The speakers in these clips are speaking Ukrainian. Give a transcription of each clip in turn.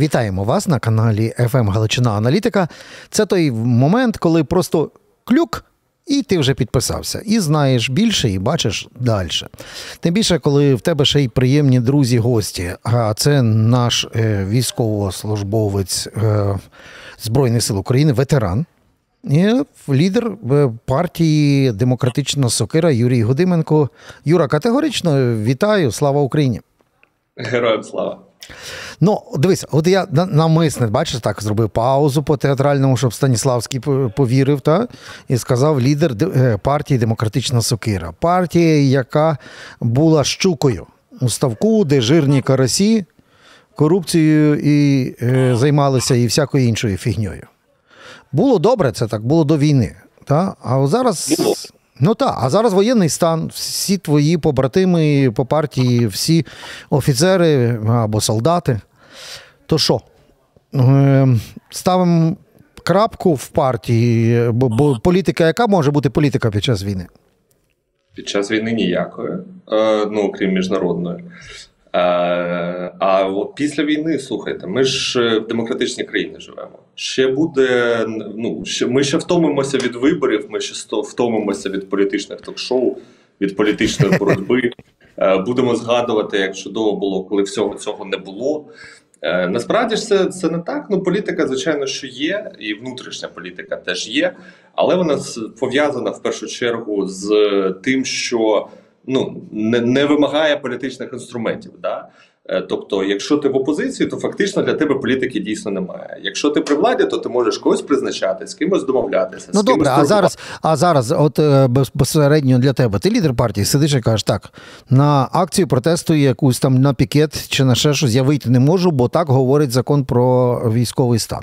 Вітаємо вас на каналі FM Галичина Аналітика. Це той момент, коли просто клюк. І ти вже підписався, і знаєш більше, і бачиш далі. Тим більше, коли в тебе ще й приємні друзі-гості, а це наш е, військовослужбовець е, Збройних сил України, ветеран, і лідер е, партії Демократична Сокира Юрій Гудименко. Юра, категорично вітаю, слава Україні! Героям слава! Ну, дивись, от я намисне, бачиш, так зробив паузу по театральному, щоб Станіславський повірив, та, і сказав лідер е, партії Демократична Сокира. Партія, яка була щукою у ставку, де жирні карасі корупцією і е, займалися і всякою іншою фігньою. Було добре, це так, було до війни. Та? А зараз. Ну так, а зараз воєнний стан, всі твої побратими по партії, всі офіцери або солдати. То що? Ем, ставимо крапку в партії, бо політика, яка може бути політика під час війни? Під час війни ніякої, е, ну окрім міжнародної. Е, а от після війни, слухайте, ми ж е, в демократичній країні живемо. Ще буде ну ще ми ще втомимося від виборів. Ми ще втомимося від політичних ток-шоу, від політичної боротьби. Е, будемо згадувати, як чудово було, коли всього цього не було. Насправді ж це це не так. Ну, політика, звичайно, що є, і внутрішня політика теж є, але вона пов'язана в першу чергу з тим, що ну не не вимагає політичних інструментів. Да? Е, тобто, якщо ти в опозиції, то фактично для тебе політики дійсно немає. Якщо ти при владі, то ти можеш когось призначати, з кимось домовлятися. Ну з добре, а зараз, а зараз, от е, безпосередньо для тебе, ти лідер партії, сидиш і кажеш, так на акцію протесту, якусь там на пікет чи на ще щось я вийти не можу, бо так говорить закон про військовий стан.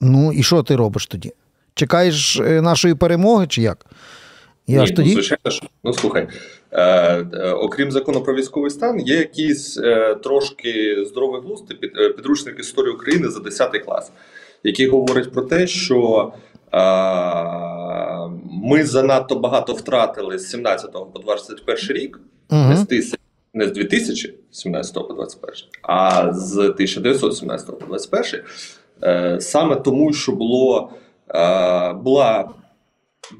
Ну і що ти робиш тоді? Чекаєш е, нашої перемоги, чи як? Ні, тоді... ну, звичайно ж, ну слухай, е, е, окрім закону про військовий стан, є якісь е, трошки здоровий глузд під, е, підручник історії України за 10 клас, який говорить про те, що е, ми занадто багато втратили з 17 по 21 рік, угу. не з тисяч. Не з 2017 по 21, а з 1917 по 21, е, саме тому, що було е, була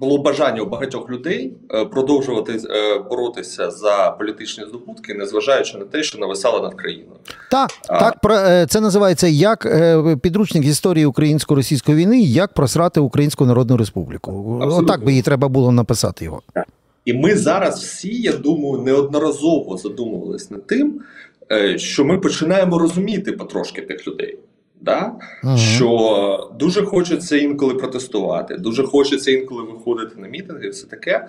було бажання у багатьох людей е, продовжувати е, боротися за політичні здобутки, незважаючи на те, що нависало над країною. Так, а, так е, це називається як підручник історії українсько-російської війни, як просрати Українську Народну Республіку. Отак би їй треба було написати його. І ми зараз всі, я думаю, неодноразово задумувались над тим, що ми починаємо розуміти потрошки тих людей. Да? Ага. Що дуже хочеться інколи протестувати, дуже хочеться інколи виходити на мітинги, все таке.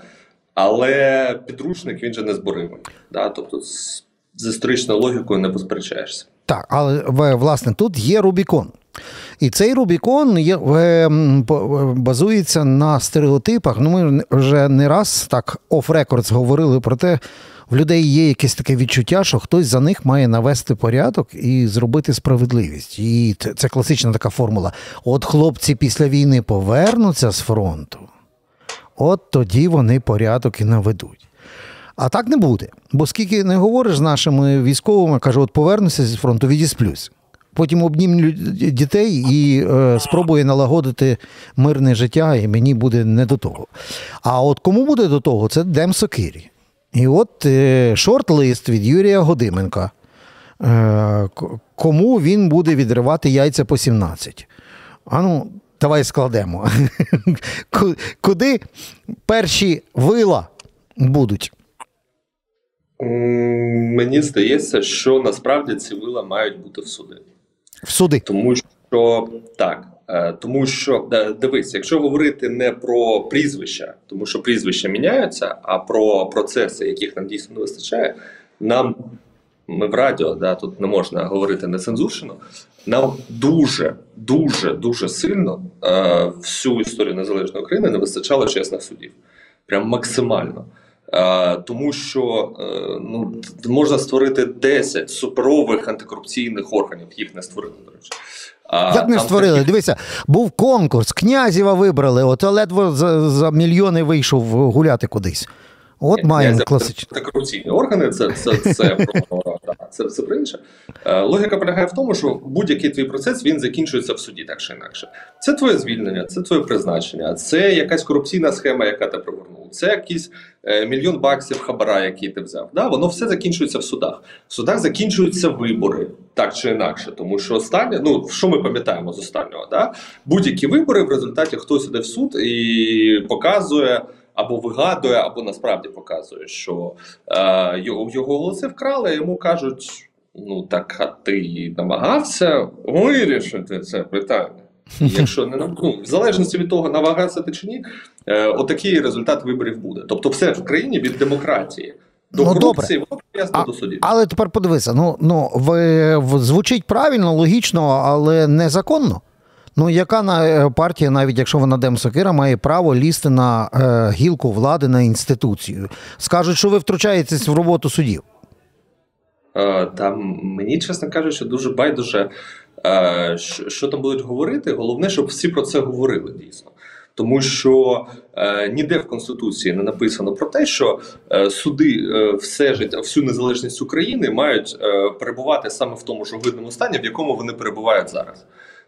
Але підручник він же не зборимий. Да? Тобто з, з історичною логікою не посперечаєшся. Так, але власне тут є Рубікон. І цей Рубікон є, базується на стереотипах. Ну, Ми вже не раз так оф-рекордс говорили про те, в людей є якесь таке відчуття, що хтось за них має навести порядок і зробити справедливість. І це класична така формула. От хлопці після війни повернуться з фронту, от тоді вони порядок і наведуть. А так не буде. Бо скільки не говориш з нашими військовими, кажу, от повернуся з фронту, відісплюсь. Потім обнімлю дітей і е, спробує налагодити мирне життя, і мені буде не до того. А от кому буде до того, це Дем Сокирі. І от е, шорт-лист від Юрія Годименка. Е, кому він буде відривати яйця по 17? А ну, давай складемо. Куди перші вила будуть? Мені здається, що насправді ці вила мають бути в суди. В суди. Тому що так, Е, тому що дивись, якщо говорити не про прізвища, тому що прізвища міняються, а про процеси, яких нам дійсно не вистачає, нам ми в радіо, да, тут не можна говорити нецензурщину, нам дуже, дуже, дуже сильно е, всю історію незалежної України не вистачало чесних судів. Прям максимально. Е, тому що е, ну, можна створити 10 суперових антикорупційних органів, їх не створили, до речі. Як не створили? Такі... Дивися, був конкурс, князєва вибрали, от ледве за, за мільйони вийшов гуляти кудись. От маємо класичні. Антикорупційні органи, це це, це, про, це все про інше. Е, логіка полягає в тому, що будь-який твій процес він закінчується в суді, так чи інакше. Це твоє звільнення, це твоє призначення, це якась корупційна схема, яка ти привернув, це якийсь е, мільйон баксів хабара, який ти взяв. Да? Воно все закінчується в судах. В судах закінчуються вибори, так чи інакше. Тому що останнє, ну що ми пам'ятаємо з останнього, да? будь-які вибори в результаті хтось іде в суд і показує або вигадує, або насправді показує, що е, його, його голоси вкрали, йому кажуть: ну так, а ти намагався вирішити це питання. Якщо не ну, в залежності від того, намагався ти чи ні, е, отакий результат виборів буде. Тобто, все в країні від демократії. До Ну, корупції воно прив'язано до судів. Але тепер подивися, ну, ну ви, в- звучить правильно, логічно, але незаконно. Ну, яка на е, партія, навіть якщо вона демсокира, має право лізти на е, гілку влади на інституцію? Скажуть, що ви втручаєтесь в роботу судів. Е, Там мені, чесно кажучи, дуже байдуже, е, що, там будуть говорити. Головне, щоб всі про це говорили дійсно. Тому що е, ніде в Конституції не написано про те, що е, суди е, все життя, всю незалежність України мають е, перебувати саме в тому ж огидному стані, в якому вони перебувають зараз.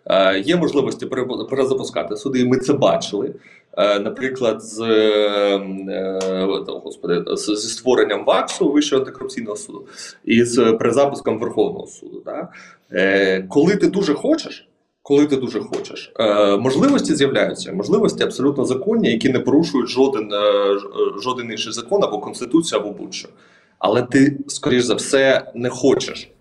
Е, є можливості перезапускати суди, і ми це бачили. Е, наприклад, з, е, господи, зі створенням ВАКСу Вищого антикорупційного суду і з перезапуском Верховного суду. Да? Коли ти дуже хочеш, коли ти дуже хочеш, можливості з'являються, можливості абсолютно законні, які не порушують жоден, жоден інший закон або конституцію, або будь-що. Але ти, скоріш за все, не хочеш.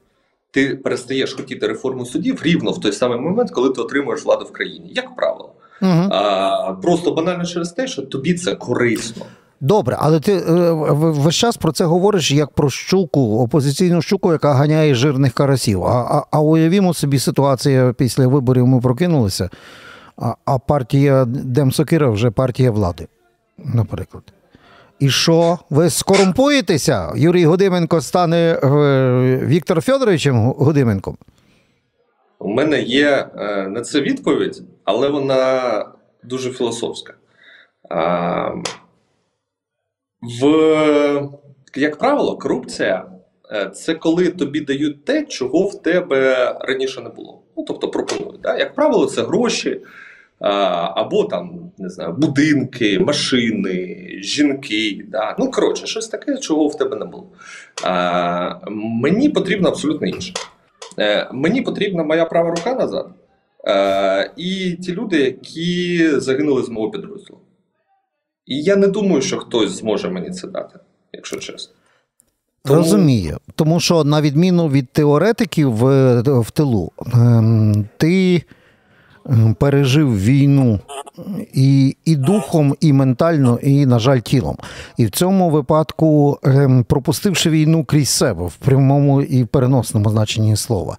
Ти перестаєш хотіти реформу судів рівно в той самий момент, коли ти отримуєш владу в країні, як правило. Угу. А, просто банально через те, що тобі це корисно. Добре, але ти е, весь час про це говориш як про щуку, опозиційну щуку, яка ганяє жирних карасів. А, а, а уявімо собі ситуацію після виборів ми прокинулися, а, а партія Демсокира вже партія влади, наприклад. І що? Ви скорумпуєтеся? Юрій Годименко стане е, Віктором Федоровичем Годименком? У мене є е, на це відповідь, але вона дуже філософська. В, як правило, корупція е, це коли тобі дають те, чого в тебе раніше не було. Ну, тобто пропонують. Да? Як правило, це гроші. Або там не знаю, будинки, машини, жінки. Да? Ну коротше, щось таке, чого в тебе не було. А, мені потрібно абсолютно інше. Е, мені потрібна моя права рука назад. Е, і ті люди, які загинули з мого підрозділу. І я не думаю, що хтось зможе мені це дати, якщо чесно. Тому- Розумію. Тому що, на відміну від теоретиків в, в тилу, ем, ти пережив війну і, і духом, і ментально, і, на жаль, тілом. І в цьому випадку, ем, пропустивши війну крізь себе в прямому і переносному значенні слова.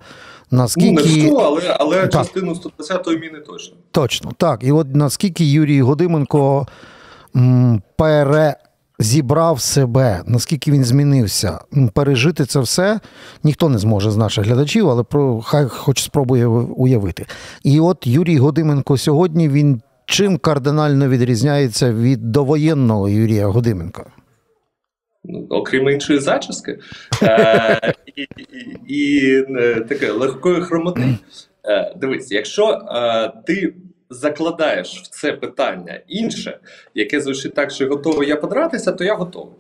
Ну, не всю, але, але Так. частину 120-ї міни точно. Точно, так. І от наскільки Юрій Годименко м, перезібрав себе, наскільки він змінився, пережити це все ніхто не зможе з наших глядачів, але про хай хоч спробує уявити. І от Юрій Годименко сьогодні він чим кардинально відрізняється від довоєнного Юрія Годименка? Ну, окрім іншої зачіски е, і, е, таке легкої хромоти. Е, дивись, якщо ти закладаєш в це питання інше, яке звучить так, що готовий я подратися, то я готовий.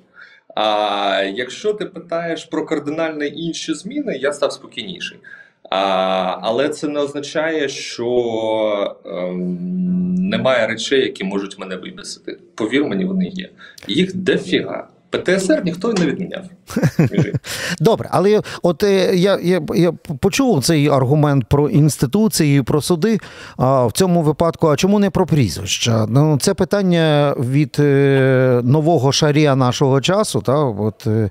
А якщо ти питаєш про кардинально інші зміни, я став спокійніший. А, але це не означає, що ем, немає речей, які можуть мене вибісити. Повір мені, вони є. Їх дофіга. ПТСР ніхто не відміняв. Добре, але от е, я, я, я почув цей аргумент про інституції, про суди. А в цьому випадку, а чому не про прізвища? Ну, це питання від е, нового шарія нашого часу. Та, от, е,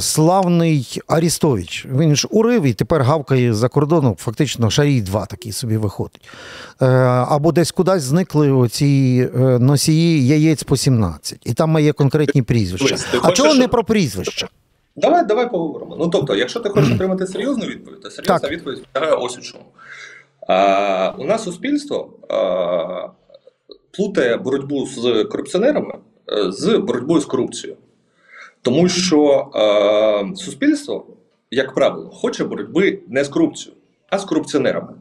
славний Арістович. Він ж урив і тепер гавкає за кордоном. Фактично, шарій 2 такий собі виходить. Або десь кудись зникли оці носії яєць по 17. І там є конкретні прізвища. Дивись, ти А хочеш, чого не про прізвища? Давай, давай поговоримо. Ну тобто, якщо ти хочеш отримати серйозну відповідь, то серйозна Так. відповідь полягає ось у чому. А, у нас суспільство а, плутає боротьбу з корупціонерами е, з боротьбою з корупцією. Тому що е, суспільство як правило, хоче боротьби не з корупцією, а з корупціонерами.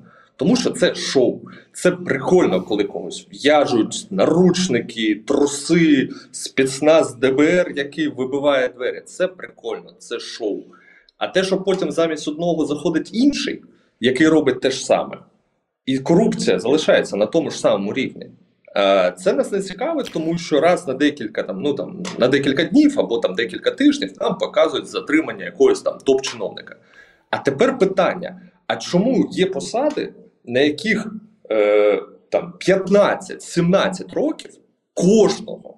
Тому що це шоу. Це прикольно, коли когось в'яжуть наручники, труси, спецназ ДБР, який вибиває двері. Це прикольно, це шоу. А те, що потім замість одного заходить інший, який робить те ж саме, і корупція залишається на тому ж самому рівні. Е, це нас не цікавить, тому що раз на декілька там, ну там на декілька днів або там декілька тижнів нам показують затримання якогось там топ-чиновника. А тепер питання: а чому є посади, на яких е, там 15-17 років кожного,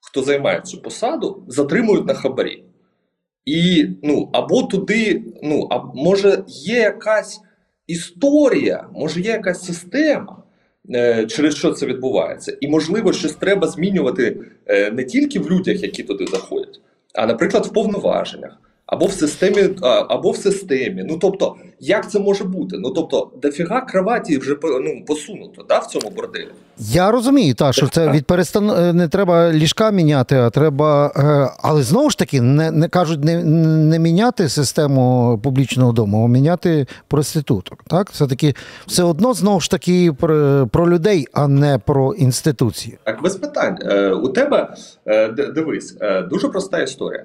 хто займає цю посаду, затримують на хабарі? І ну або туди, ну а може є якась історія, може є якась система. Е, через що це відбувається, і можливо, щось треба змінювати е, не тільки в людях, які туди заходять, а наприклад, в повноваженнях. Або в системі, або в системі. Ну тобто, як це може бути? Ну тобто, дофіга кроваті вже ну, посунуто да, в цьому борделі. Я розумію, та що це від перестан... Е, не треба ліжка міняти, а треба. Е, але знову ж таки, не не кажуть не не міняти систему публічного дому, а міняти проституток. Так, все таки все одно знову ж таки про, про людей, а не про інституції. Так, без питань е, у тебе дивись, дуже проста історія.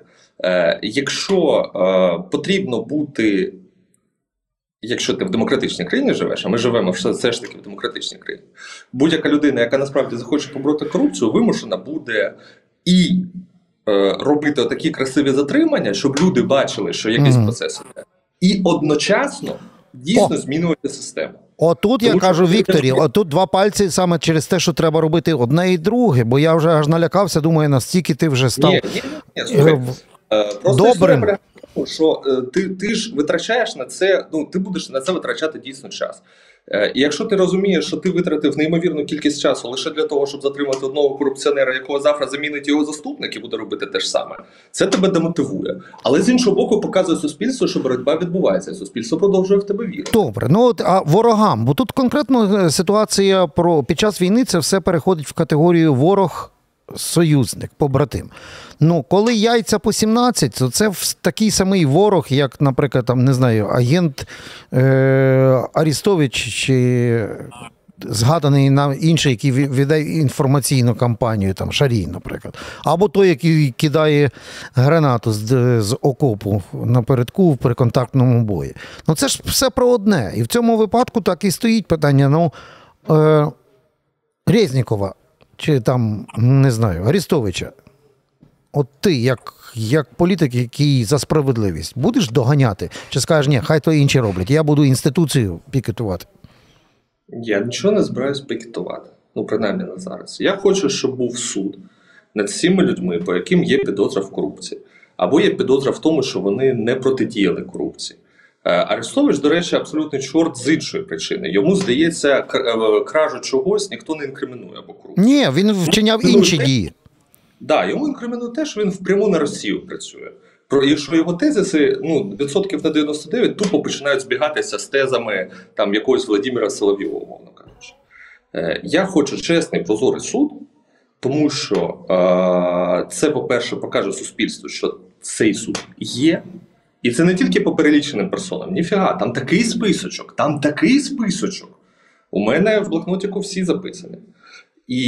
Якщо потрібно бути, якщо ти в демократичній країні живеш, а ми живемо все, все ж таки в демократичній країні, будь-яка людина, яка насправді захоче побороти корупцію, вимушена буде і е, робити такі красиві затримання, щоб люди бачили, що якийсь mm-hmm. процес іде, і одночасно дійсно О. змінювати систему. Отут Тому, я кажу Вікторі, отут два пальці саме через те, що треба робити одне і друге, бо я вже аж налякався, думаю, настільки ти вже став. Ні, ні, ні, слухай, Е, просто що е, ти ти ж витрачаєш на це, ну ти будеш на це витрачати дійсно час. Е, і якщо ти розумієш, що ти витратив неймовірну кількість часу лише для того, щоб затримати одного корупціонера, якого завтра замінить його заступник і буде робити те ж саме, це тебе демотивує. Але з іншого боку, показує суспільство, що боротьба відбувається. Суспільство продовжує в тебе вірити. Добре, ну от а ворогам, бо тут конкретно ситуація про під час війни це все переходить в категорію ворог союзник, побратим. Ну, коли яйця по 17, то це такий самий ворог, як, наприклад, там, не знаю, агент е, Арістович чи згаданий нам інший, який веде інформаційну кампанію, там Шарій, наприклад. Або той, який кидає гранату з, з окопу напередку при контактному бої. Ну, це ж все про одне. І в цьому випадку так і стоїть питання. ну, е, Резнікова чи там, не знаю, Арістовича, от ти, як як політик, який за справедливість, будеш доганяти? Чи скажеш, ні, хай то інші роблять, я буду інституцію пікетувати? Я нічого не збираюсь пікетувати. Ну, принаймні на зараз. Я хочу, щоб був суд над всіма людьми, по яким є підозра в корупції, або є підозра в тому, що вони не протидіяли корупції. Е, Арестович, до речі, абсолютний чорт з іншої причини. Йому здається, е, кражу чогось ніхто не інкримінує або корупцію. Ні, він вчиняв ну, інші дії. Так, да, йому інкримінує те, що він впряму на Росію працює. Про і що його тезиси ну відсотків на 99 тупо починають збігатися з тезами там якогось Владимира Соловйова, умовно кажучи. Е, Я хочу чесний прозорий суд, тому що е, це, по-перше, покаже суспільству, що цей суд є. І це не тільки по переліченим персонам. Ніфіга, там такий списочок, там такий списочок. У мене в блокнотіку всі записані. І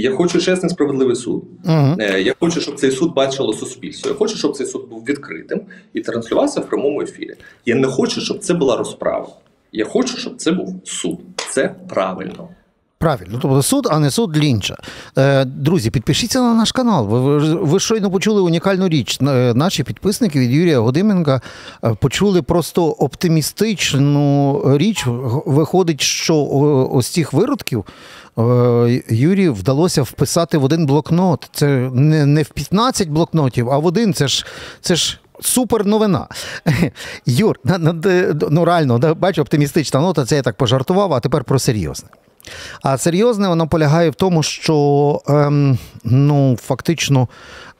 я хочу чесний справедливий суд. Uh-huh. Я хочу, щоб цей суд бачило суспільство. Я хочу, щоб цей суд був відкритим і транслювався в прямому ефірі. Я не хочу, щоб це була розправа. Я хочу, щоб це був суд. Це правильно. Правильно, тобто суд, а не суд лінча. Е, друзі, підпишіться на наш канал. Ви, ви щойно почули унікальну річ. Е, наші підписники від Юрія Годименка е, почули просто оптимістичну річ. Виходить, що ось цих виродків Юрію вдалося вписати в один блокнот. Це не не в 15 блокнотів, а в один. Це ж це ж. Супер новина. Юр, ну реально, бачу, оптимістична нота, це я так пожартував, а тепер про серйозне. А серйозне воно полягає в тому, що ем, ну, фактично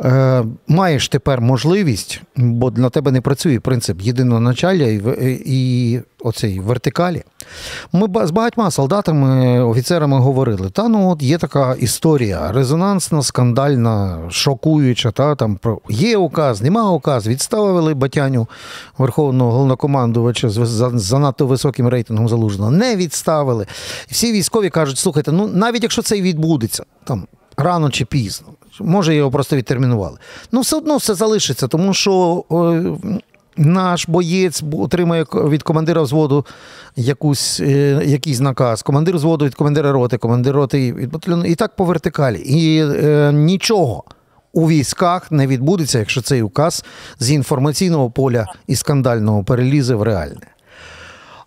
е, маєш тепер можливість, бо для тебе не працює принцип єдиного началля і і оцей вертикалі. Ми з багатьма солдатами, офіцерами говорили: та ну от є така історія резонансна, скандальна, шокуюча. Та там про є указ, нема указ. Відставили батяню верховного головнокомандувача з занадто високим рейтингом залужного. Не відставили. Всі військові кажуть: слухайте, ну навіть якщо це і відбудеться там рано чи пізно. Може, його просто відтермінували. Ну, все одно все залишиться, тому що о, наш боєць отримає від командира взводу якусь, е, якийсь наказ, командир взводу від командира роти, командир роти від батальйону, і так по вертикалі. І е, нічого. У військах не відбудеться, якщо цей указ з інформаційного поля і скандального перелізе в реальне.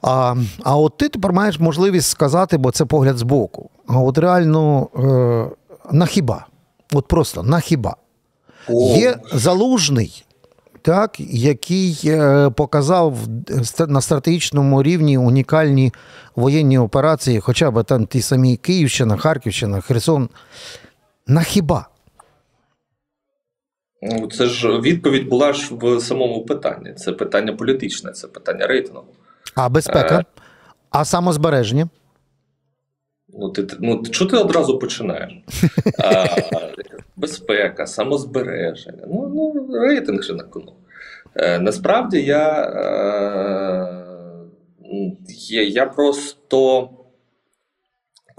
А а от ти тепер маєш можливість сказати, бо це погляд збоку. А от реально е, на хіба? От просто на хіба. О. Є залужний, так, який е, показав на стратегічному рівні унікальні воєнні операції, хоча б там ті самі Київщина, Харківщина, Херсон. На хіба? Ну, це ж відповідь була ж в самому питанні. Це питання політичне, це питання рейтингу. А безпека? Е... А самозбереження? Ну, ти ну, що ти одразу починаєш? А, Безпека, самозбереження. Ну, ну рейтинг же на кону. Е, Насправді я, е, я, я просто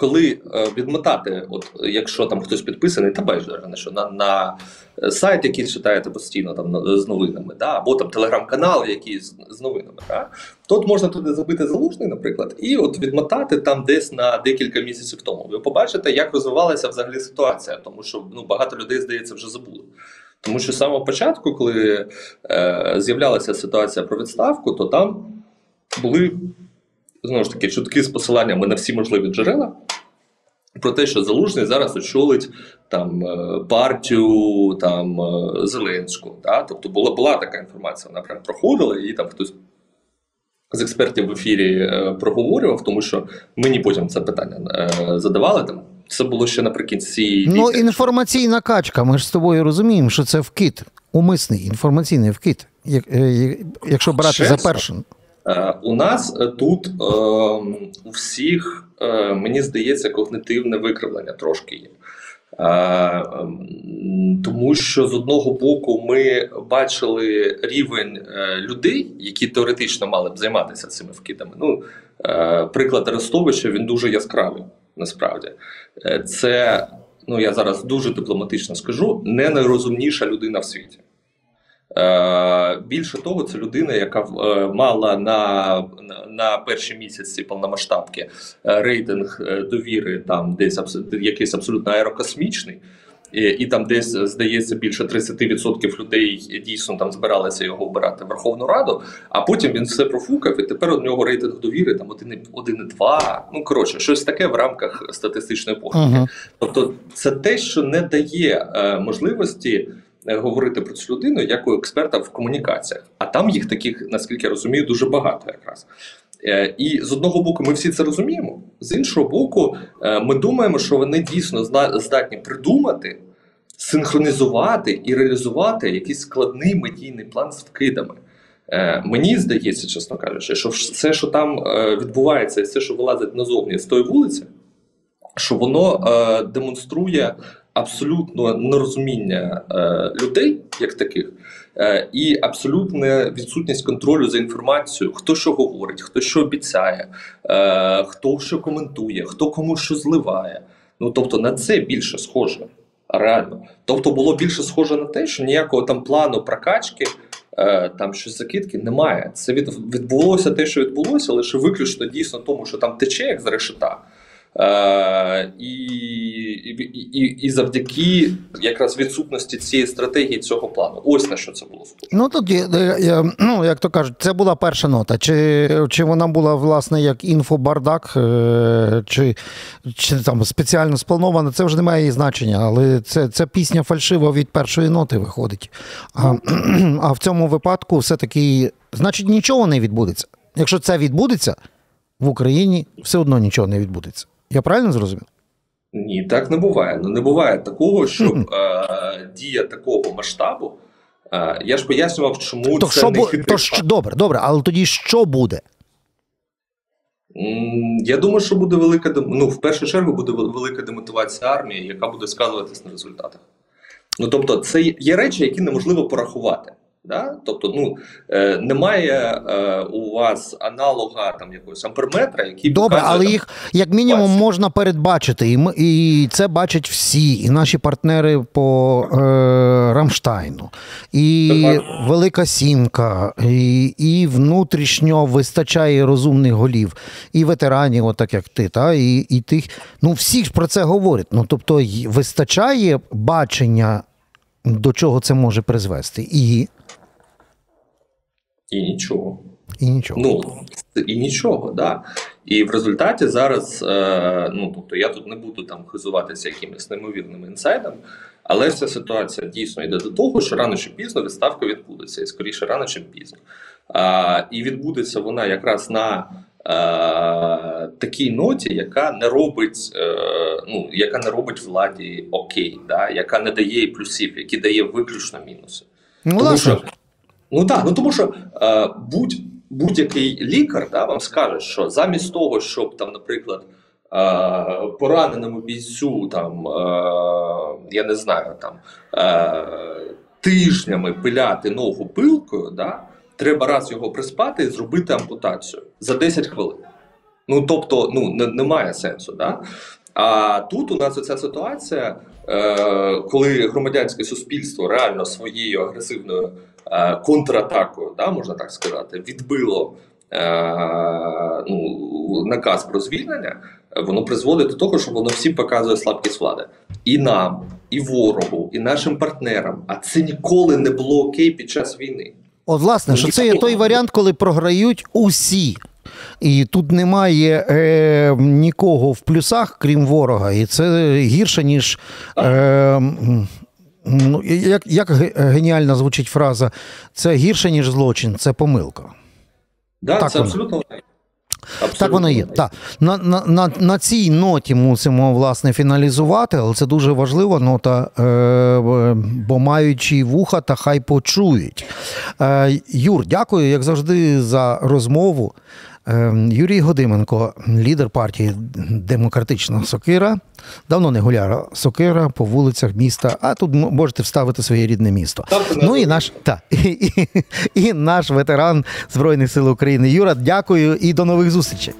коли е, відмотати, от якщо там хтось підписаний, та байдуже, що на на сайт, який читаєте постійно там з новинами, да, або там телеграм-канал, який з, з новинами, да, то можна туди забити залужний, наприклад, і от відмотати там десь на декілька місяців тому. Ви побачите, як розвивалася взагалі ситуація, тому що ну багато людей здається вже забули. Тому що з самого початку, коли е, з'являлася ситуація про відставку, то там були знову ж таки чутки з посиланнями на всі можливі джерела. Про те, що Залужний зараз очолить там е, партію там е, Зеленську. Да? Тобто була була така інформація, вона прям проходила, і там хтось з експертів в ефірі е, проговорював, тому що мені потім це питання задавали там. Це було ще наприкінці. Ну, інформаційна качка. Ми ж з тобою розуміємо, що це вкид, умисний інформаційний вкид, якщо брати Чесно? за першим. Е, у нас е, тут е, у всіх, мені здається, когнитивне викривлення трошки є. Тому що з одного боку ми бачили рівень людей, які теоретично мали б займатися цими вкидами. Ну, Приклад Арестовича він дуже яскравий насправді. Це, ну я зараз дуже дипломатично скажу, не найрозумніша людина в світі. Е, більше того, це людина, яка е, мала на на перші місяці повномасштабки е, рейтинг довіри, там десь якийсь абсолютно аерокосмічний, і, і там десь здається більше 30% людей дійсно там збиралися його обирати в Верховну Раду. А потім він все профукав, і тепер у нього рейтинг довіри там 1,2. Ну коротше, щось таке в рамках статистичної похибки. Uh-huh. Тобто, це те, що не дає е, можливості. Е, говорити про цю людину як у експерта в комунікаціях. А там їх таких, наскільки я розумію, дуже багато якраз. Е, і з одного боку, ми всі це розуміємо, з іншого боку, е, ми думаємо, що вони дійсно здатні придумати, синхронізувати і реалізувати якийсь складний медійний план з вкидами. Мені здається, чесно кажучи, що все, що там відбувається, все, що вилазить назовні з тої вулиці, що воно демонструє абсолютно нерозуміння е, людей, як таких, е, і абсолютна відсутність контролю за інформацією, хто що говорить, хто що обіцяє, е, хто що коментує, хто кому що зливає. Ну тобто на це більше схоже. Реально, тобто було більше схоже на те, що ніякого там плану прокачки, е, там щось закидки немає. Це від, відбулося те, що відбулося, лише виключно дійсно тому, що там тече як з решета. Е, і, і, і завдяки якраз відсутності цієї стратегії цього плану. Ось на що це було схоже. Ну тоді, ну як то кажуть, це була перша нота. Чи чи вона була власне як інфобардак, е, чи чи там спеціально спланована, це вже не має значення, але це це пісня фальшива від першої ноти виходить. А, а в цьому випадку все-таки, значить, нічого не відбудеться. Якщо це відбудеться в Україні, все одно нічого не відбудеться. Я правильно зрозумів? Ні, так не буває. Ну не буває такого, щоб е, дія такого масштабу. Е, я ж пояснював, чому то це що не хитрий то що, Добре, добре, але тоді що буде? Я думаю, що буде велика ну, в першу чергу буде велика демотивація армії, яка буде сказуватись на результатах. Ну тобто, це є речі, які неможливо порахувати. Да? Тобто, ну е, немає е, у вас аналога там якогось амперметра, який Добре, показує, але там, їх як мінімум ситуацію. можна передбачити, і, ми, і це бачать всі, і наші партнери по е, Рамштайну, і. Велика Сімка, і, і внутрішньо вистачає розумних голів, і ветеранів, отак як ти, та, і, і тих. Ну, всі ж про це говорять. Ну, тобто, вистачає бачення, до чого це може призвести, і, і нічого. і нічого. Ну і нічого, да. І в результаті зараз, е, ну тобто я тут не буду там хизуватися якимись неймовірними інсайдами, але вся ситуація дійсно йде до того, що рано чи пізно відставка відбудеться, і скоріше рано чи пізно. А, і відбудеться вона якраз на е, такій ноті, яка не робить, е, ну яка не робить владі окей, да, яка не дає плюсів, які дає виключно мінуси. ну, Тому що, ну так, ну тому що е, будь, будь-який лікар да, вам скаже, що замість того, щоб там, наприклад, е, пораненому бійцю, там, е, я не знаю, там, е, тижнями пиляти ногу пилкою, да, треба раз його приспати і зробити ампутацію за 10 хвилин. Ну, тобто, ну, не, немає сенсу. Да? А тут у нас оця ситуація, е, коли громадянське суспільство реально своєю агресивною контратакою, да, можна так сказати, відбило е, ну, наказ про звільнення, е, воно призводить до того, що воно всім показує слабкість влади. І нам, і ворогу, і нашим партнерам. А це ніколи не було окей під час війни. От, власне, що це є той варіант, коли програють усі. І тут немає е, нікого в плюсах, крім ворога. І це гірше, ніж. Е, ну, як, як геніально звучить фраза, це гірше, ніж злочин, це помилка. Да, Так це воно. абсолютно є. Так воно є. Так. На, на, на, на цій ноті мусимо власне фіналізувати, але це дуже важлива нота, е, бо маючи вуха, та хай почують. Е, Юр, дякую, як завжди, за розмову. Е, Юрій Годименко, лідер партії Демократична Сокира. Давно не гуляла Сокира по вулицях міста, а тут можете вставити своє рідне місто. Ну і наш, та, і, і, і наш ветеран Збройних сил України Юра, дякую і до нових зустрічей.